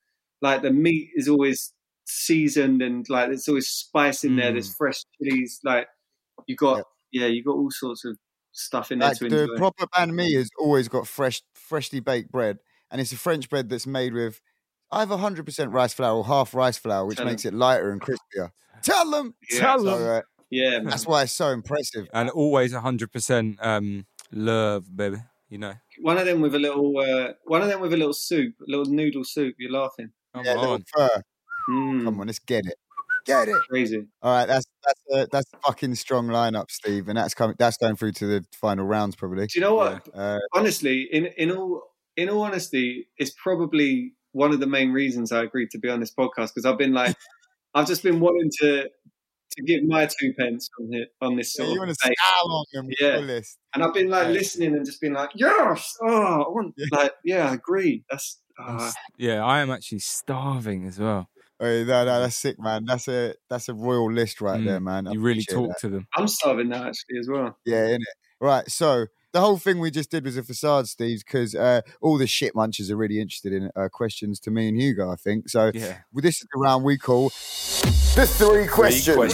like the meat is always seasoned and like there's always spice in there. Mm. There's fresh chilies. Like you got Yep. yeah, you got all sorts of stuff in there Like to the enjoy. proper banh mi has always got fresh, freshly baked bread, and it's a French bread that's made with either hundred percent rice flour or half rice flour, which Tell makes it lighter and crispier. Tell them. Yeah. Tell them. uh, yeah, man. that's why it's so impressive. And always hundred percent um love, baby. You know. one of them with a little uh, one of them with a little soup, a little noodle soup. You're laughing. Come yeah, on. fur. Mm, Come on, let's get it. Get it. crazy. All right, that's that's a, that's a fucking strong lineup, Steve, and that's coming. That's going through to the final rounds probably. Do you know what? Uh, Honestly, in in all in all honesty, it's probably one of the main reasons I agreed to be on this podcast because I've been like, I've just been wanting to to give my two pence on here on this yeah, sort you of want to debate. style on them Yeah. the list. and I've been like Yeah. listening and just been like, yes, oh, I want Yeah. like, yeah, I agree. That's uh, yeah, I am actually starving as well. Oh, no, no, that's sick, man. That's a that's a royal list right Mm, there, man. I You really talk that. to them. I'm starving now actually as well. Yeah, in it. Right. So the whole thing we just did was a facade, Steve, because uh, all the shit munchers are really interested in uh, questions to me and Hugo. I think so. Yeah. Well, this is the round we call the three questions.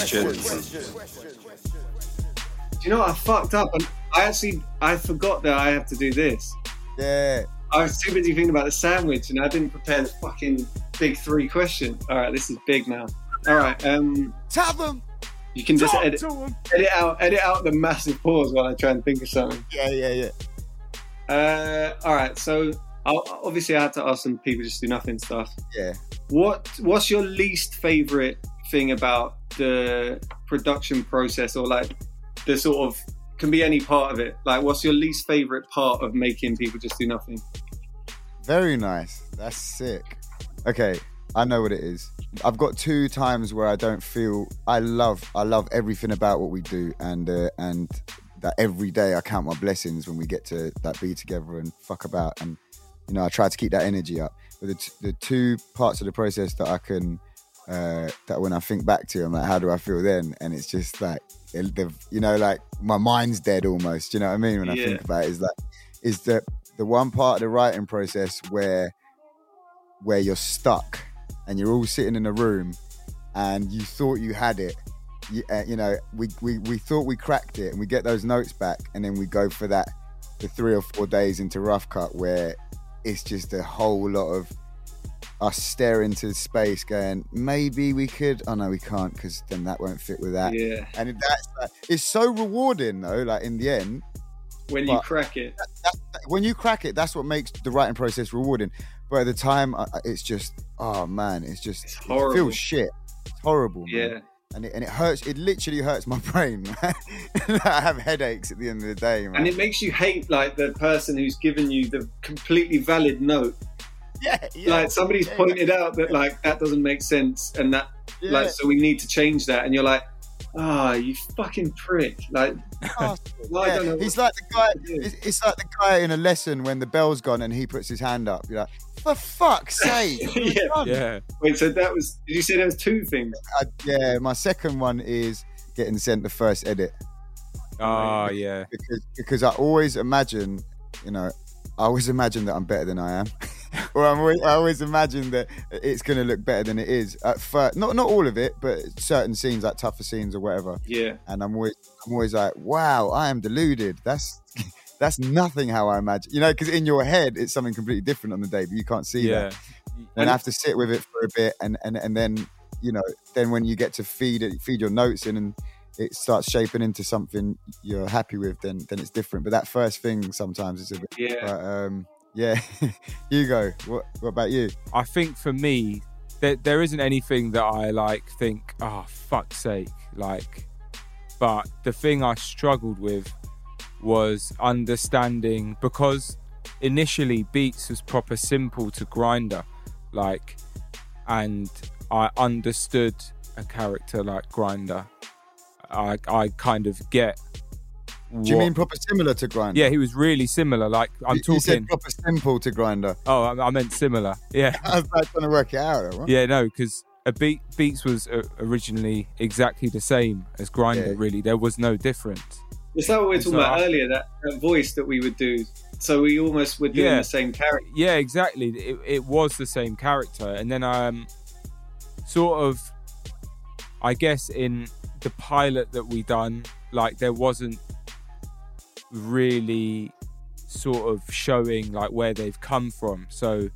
Do you know what? I fucked up and I actually I forgot that I have to do this. Yeah. I was too busy thinking about the sandwich and I didn't prepare the fucking big three question. All right, this is big now. All right, um, Tell them. You can just edit, edit out edit out the massive pause while I try and think of something. Yeah, yeah, yeah. Uh, all right, so I'll, obviously I had to ask some people just do nothing stuff. Yeah. What What's your least favorite thing about the production process, or like the sort of can be any part of it? Like, what's your least favorite part of making people just do nothing? Very nice. That's sick. Okay, I know what it is. I've got two times where I don't feel I love I love everything about what we do and uh, and that every day I count my blessings when we get to that be together and fuck about and you know I try to keep that energy up. But the, t- the two parts of the process that I can uh, that when I think back to, I'm like, how do I feel then? And it's just like, it- the, you know, like my mind's dead almost. You know what I mean? When I Yeah. think about it, is like, is the the one part of the writing process where where you're stuck and you're all sitting in a room and you thought you had it. You, uh, you know, we, we we thought we cracked it, and we get those notes back, and then we go for that the three or four days into rough cut where it's just a whole lot of us staring into space, going maybe we could. Oh no, we can't because then that won't fit with that. Yeah. And that's like, it's so rewarding though. Like in the end, When you crack it. that's, when you crack it, that's what makes the writing process rewarding. But at the time, I- it's just, oh man, it's just, It's it horrible. feels shit. It's horrible. man. Yeah. And it, and it hurts. It literally hurts my brain. I have headaches at the end of the day, man. And it makes you hate like the person who's given you the completely valid note. yeah, yeah. like somebody's yeah, pointed out that like that doesn't make sense and that yeah. like so we need to change that and you're like ah you fucking prick like Oh, well, I yeah. don't know He's like the guy. It's, it's like the guy in a lesson when the bell's gone and he puts his hand up. You're like, for fuck's sake! Yeah. Yeah. wait so that was did you say there was two things I, yeah, my second one is getting sent the first edit. Oh, yeah. because because I always imagine, you know, I always imagine that I'm better than I am, or I'm always, I always imagine that it's going to look better than it is at first. Not not all of it, but certain scenes like tougher scenes or whatever. yeah And I'm always I'm always like, wow, I am deluded. That's that's nothing how I imagine, you know, because in your head it's something completely different on the day, but you can't see Yeah. that. And I have to sit with it for a bit, and and and then you know, then when you get to feed it, feed your notes in, and it starts shaping into something you're happy with, then then it's different. But that first thing sometimes is a bit. yeah But um, yeah, Hugo, what what about you? I think for me, there, there isn't anything that I like think, ah, oh, fuck's sake. Like, but the thing I struggled with was understanding because initially Beats was proper simple to Grindah. Like, and I understood a character like Grindah. I, I kind of get. Do you mean proper similar to Grindah? Yeah, he was really similar. Like, I'm you, you said talking. proper simple to Grindah. Oh, I, I meant similar. Yeah. I was like trying to work it out. Right? Yeah, no, because a beat Beats was uh, originally exactly the same as Grindah. Yeah. Really, there was no difference. Is that what we were talking So about I- earlier that, that voice that we would do so we almost were doing Yeah. the same character Yeah, exactly. It, it was the same character, and then I um, sort of, I guess in the pilot that we done, like there wasn't really sort of showing like where they've come from, so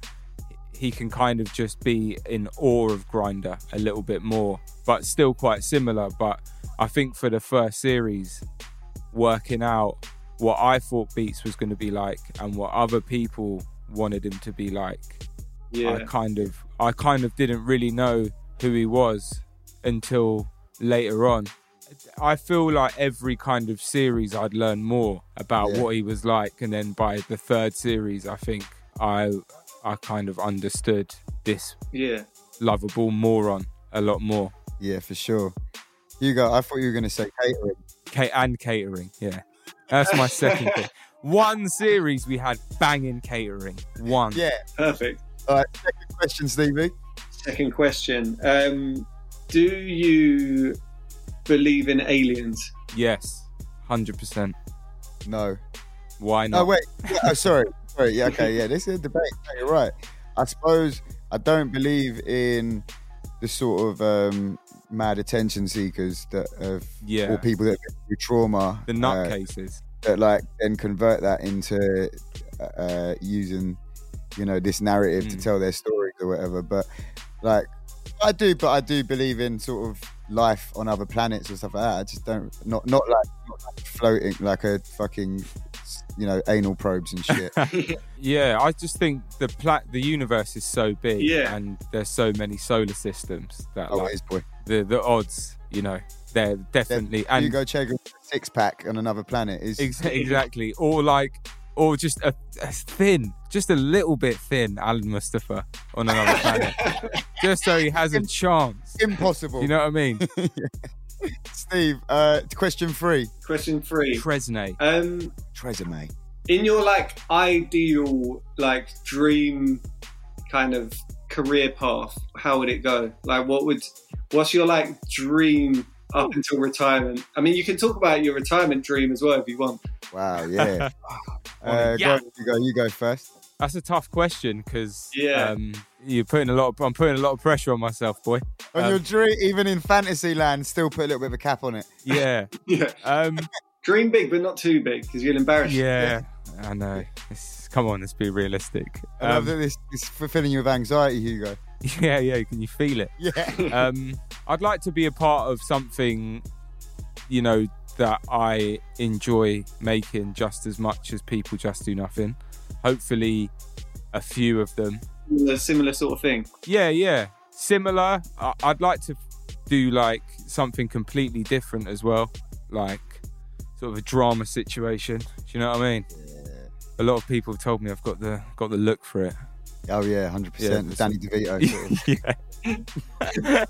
he can kind of just be in awe of Grindah a little bit more, but still quite similar. But I think for the first series, working out what I thought Beats was going to be like and what other people wanted him to be like, I kind of I kind of didn't really know who he was until later on. I feel like every kind of series I'd learn more about Yeah. what he was like, and then by the third series, I think I I kind of understood this yeah lovable moron a lot more. Yeah, for sure. Hugo, I thought you were going to say catering. Ca- and catering, yeah, that's my second thing. One series we had banging catering. One. Yeah. perfect All right. Second question, Stevie. second question um do you believe in aliens Yes. Hundred percent. No. Why not? Oh wait. Yeah, oh, sorry. Sorry. Yeah. Okay. Yeah. This is a debate. No, You're right. I suppose I don't believe in the sort of um, mad attention seekers that have, Yeah. or people that go through trauma. the uh, nutcases. that like then convert that into uh, using you know this narrative to Mm. tell their stories or whatever but like i do but i do believe in sort of life on other planets and stuff like that. I just don't not not like, not like floating like a fucking you know anal probes and shit. Yeah, I just think the pla- the universe is so big, Yeah. and there's so many solar systems that oh like is boy. the the odds, you know, they're definitely and and you go check a six pack on another planet is ex- exactly, or like, or just a, a thin, just a little bit thin, Allan Mustafa on another planet, just so he has a chance. impossible You know what I mean? steve uh question three question three Tresnay. um Tresemme. in your like ideal like dream kind of career path, how would it go? Like, what would, what's your like dream up until retirement? I mean, you can talk about your retirement dream as well if you want. Wow, yeah. uh, Yeah. Go, you go. You go first. That's a tough question because Yeah. um, you're putting a lot. Of, I'm putting a lot of pressure on myself, boy. On Um, your dream, even in fantasy land, still put a little bit of a cap on it. Yeah. Yeah. Um, Dream big, but not too big because you'll embarrass yeah. I know. It's, come on, let's be realistic. I love Um, that this is fulfilling you with anxiety, Hugo. yeah, yeah. Can you feel it? Yeah. um, I'd like to be a part of something, you know, that I enjoy making just as much as people just do nothing. Hopefully, a few of them. A similar sort of thing. Yeah, yeah, similar. I- I'd like to do like something completely different as well, like sort of a drama situation. Do you know what I mean? A lot of people have told me I've got the got the look for it. Oh yeah, hundred percent. Danny DeVito. Sort of. yeah,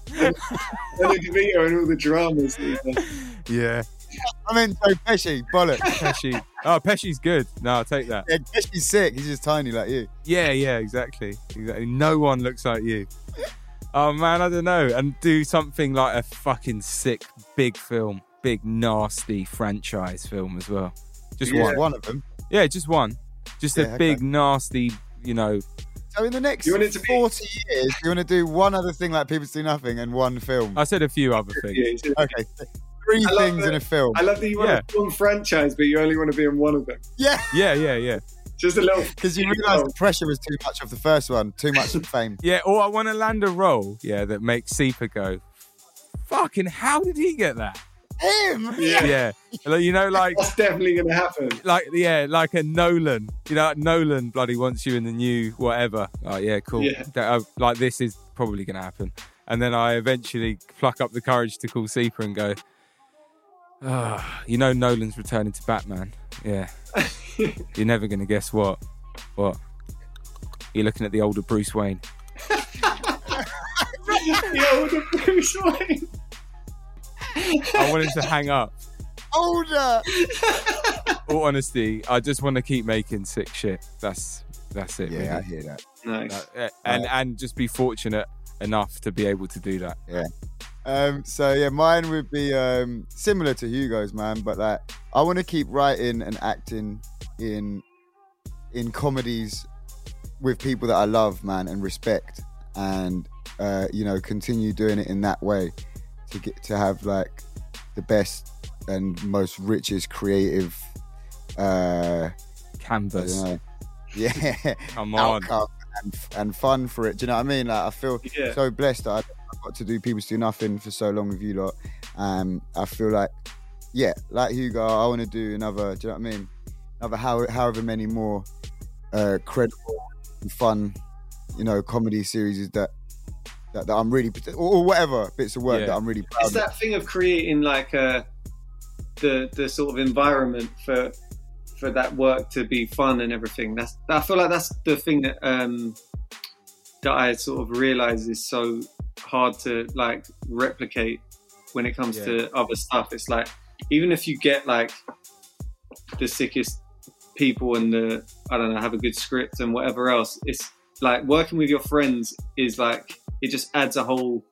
Danny DeVito and all the dramas. that he's done. yeah. I meant Joe Pesci. Bollocks. Pesci. Oh, Pesci's good. No, I'll take that. Yeah, Pesci's sick. He's just tiny like you. Yeah, yeah, exactly. Exactly. No one looks like you. Oh man, I don't know. And do something like a fucking sick big film, big nasty franchise film as well. Just Yeah. one. One of them. Yeah, just one. Just Yeah, a okay. big nasty, you know. So in the next You want it to be- forty years, you want to do one other thing like people do nothing and one film. I said a few other things. Okay, three I things that. in a film. I love that you want Yeah. a film franchise, but you only want to be in one of them. Yeah, Yeah, yeah, yeah. Just a little. because you realise the pressure was too much of the first one, too much of fame. Yeah, or I want to land a role, yeah, that makes Seeper go, fucking how did he get that? Him. Yeah. Yeah. Like, you know, like That's definitely going to happen. like yeah, like a Nolan. You know, Nolan bloody wants you in the new whatever. Oh yeah, cool. Yeah. That- uh, like this is probably going to happen. And then I eventually pluck up the courage to call Seeper and go, ah, you know, Nolan's returning to Batman. Yeah, you're never going to guess what. What? You're looking at the older Bruce Wayne. the older Bruce Wayne. I wanted to hang up. Older. All honesty, I just want to keep making sick shit. That's that's it. Yeah, I hear that. Nice. Uh, and and just be fortunate enough to be able to do that. Yeah. Um, so yeah, mine would be um, similar to Hugo's, man. But like, I want to keep writing and acting in in comedies with people that I love, man, and respect, and uh, you know, continue doing it in that way to get to have like the best and most richest creative. Uh, Canvas. yeah, Come on. and, and fun for it. Do you know what I mean? Like, I feel Yeah. so blessed that I- got to do People Do Nothing for so long with you lot. Um, I feel like, yeah, like Hugo, I want to do another, do you know what I mean? Another how, however many more uh, credible and fun, you know, comedy series that, that, that I'm really, or, or whatever bits of work Yeah. that I'm really proud It's of. that thing of creating like a the the sort of environment for for that work to be fun and everything. That's I feel like that's the thing that um that I sort of realize is so hard to like replicate when it comes to other stuff. It's like even if you get like the sickest people and the I don't know have a good script and whatever else, it's like working with your friends is like it just adds a whole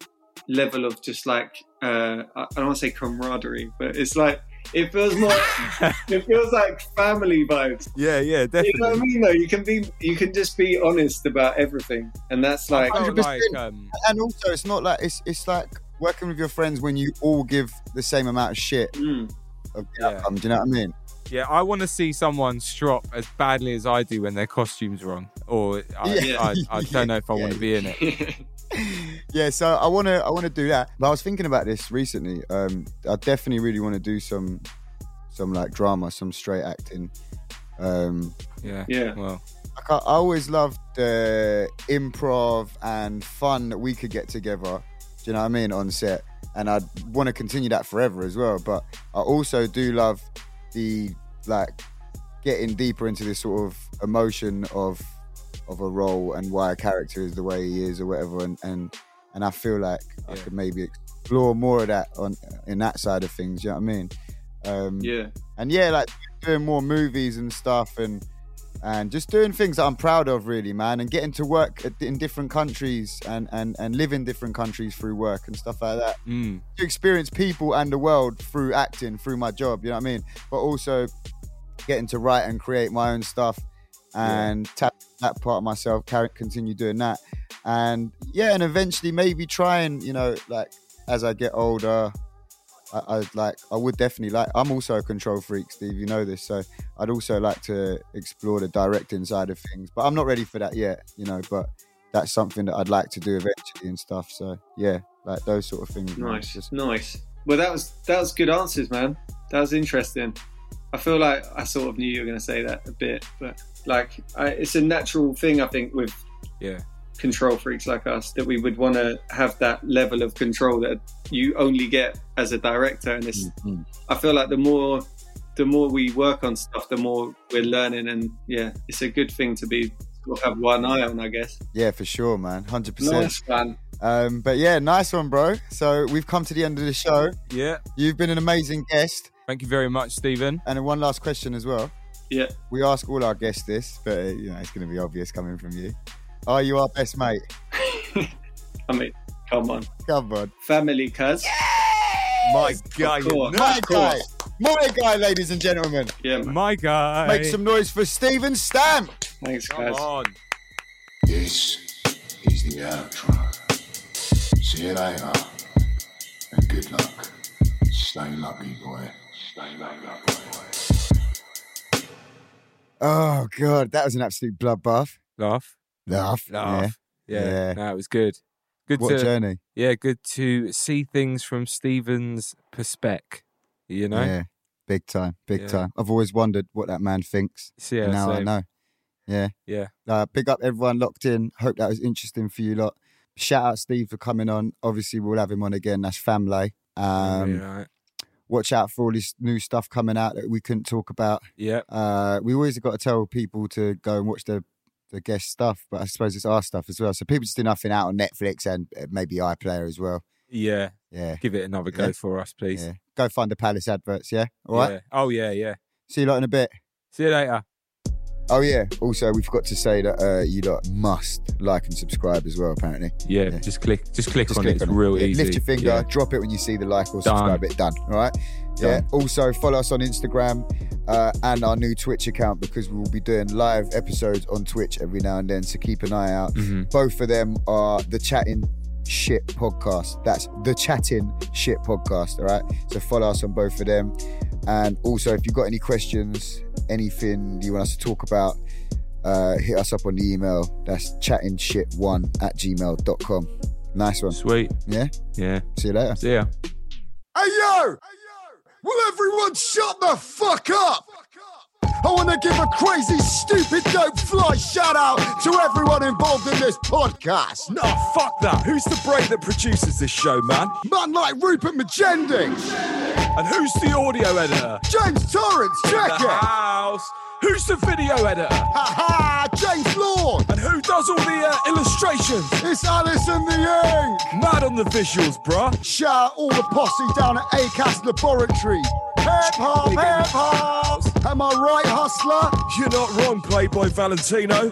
level of just like uh I I don't want to say camaraderie, but it's like it feels more it feels like family vibes. Yeah, yeah, definitely. You know what I mean? Though you can be you can just be honest about everything, and that's like 100%. like, um, And also, it's not like, it's, it's like working with your friends when you all give the same amount of shit mm, of the Yeah. outcome. Do you know what I mean? yeah, I want to see someone strop as badly as I do when their costume's wrong, or I, Yeah. I, I don't know if I Yeah. want to be in it. yeah, so I want to I want to do that. But I was thinking about this recently. Um, I definitely really want to do some some like drama, some straight acting. Um, Yeah, Yeah. Well, I, I always loved the improv and fun that we could get together. Do you know what I mean on set? And I'd want to continue that forever as well. But I also do love the like getting deeper into this sort of emotion of of a role and why a character is the way he is or whatever. And and and I feel like I could maybe explore more of that on in that side of things. You know what I mean? Um, yeah, and yeah, like doing more movies and stuff, and and just doing things that I'm proud of, really, man, and getting to work at, in different countries and, and, and live in different countries through work and stuff like that. Mm. To experience people and the world through acting, through my job, you know what I mean? But also getting to write and create my own stuff and tap that part of myself, carry, continue doing that. And yeah, and eventually maybe try and, you know, like as I get older, I, I like I would definitely like I'm also a control freak, Steve, you know this, so I'd also like to explore the directing side of things. But I'm not ready for that yet, you know, but that's something that I'd like to do eventually and stuff. So yeah, like those sort of things. Nice, Just- nice. Well, that was that was good answers, man. That was interesting. I feel like I sort of knew you were going to say that a bit, but like I, it's a natural thing I think with Yeah. control freaks like us that we would want to have that level of control that you only get as a director. And it's, Mhm. I feel like the more the more we work on stuff, the more we're learning, and yeah, it's a good thing to be sort of have one eye on, I guess. Yeah, for sure, man. Hundred percent. Nice, man. Um, but yeah, nice one, bro. So we've come to the end of the show. Yeah. You've been an amazing guest. Thank you very much, Stephen. And one last question as well. Yeah. We ask all our guests this, but uh, you know it's going to be obvious coming from you. Are you our best mate? I mean, come on, Come on, family, cuz. my guy, my guy, my guy, ladies and gentlemen. Yeah, man. My guy. Make some noise for Stephen Stamp. Thanks, Come guys. on. This is the outro. See you later. And good luck. Stay lucky, boy. Stay lucky, boy. Oh god, that was an absolute bloodbath. Laugh. Laugh, Laugh. Yeah. Yeah. No, it was good. Good What to journey. yeah, good to see things from Stephen's perspective. You know. Yeah, big time, big Yeah. time. I've always wondered what that man thinks. So, yeah, now I know. Yeah. Yeah. Uh, big up everyone locked in. Hope that was interesting for you lot. Shout out Steve for coming on. Obviously, we'll have him on again. That's family. Um, yeah. right. Watch out for all this new stuff coming out that we couldn't talk about. Yeah. Uh, we always got to tell people to go and watch the the guest stuff, but I suppose it's our stuff as well. So people just do nothing out on Netflix and uh, maybe iPlayer as well. Yeah. Yeah. Give it another go Yeah. for us, please. Yeah. Go find the Palace adverts. Yeah. All right. Yeah. Oh yeah, yeah. See you lot in a bit. See you later. Oh yeah. Also, we forgot to say that uh, you lot must like and subscribe as well. Apparently. Yeah, Yeah. just click just click Just on click it. It's on real Yeah, easy. Lift your finger, Yeah. drop it when you see the like or Done. subscribe it. Done. All right. Yeah. Done. Also, follow us on Instagram uh, and our new Twitch account because we will be doing live episodes on Twitch every now and then. So keep an eye out. Mhm. Both of them are the Chatting Shit podcast. That's the Chatting Shit podcast. All right. So follow us on both of them. And also, if you've got any questions, anything you want us to talk about, uh, hit us up on the email. That's chattingshit1 at gmail.com. Nice one. Sweet. Yeah. Yeah. See you later. See ya. Hey yo! Hey, yo! Will everyone shut the fuck up? I want to give a crazy, stupid, dope fly shout out to everyone involved in this podcast. No, fuck that. Who's the brain that produces this show, man? Man like Rupert Magending, And who's the audio editor? James Torrance, check the it. house. Who's the video editor? Ha ha, James Lord. And who does all the uh, illustrations? It's Alison the Ink. Mad on the visuals, bruh. Shout out all the posse down at ACAS Laboratory. Hip hop, hip hop. Am I right, hustler? You're not wrong, Playboy Valentino.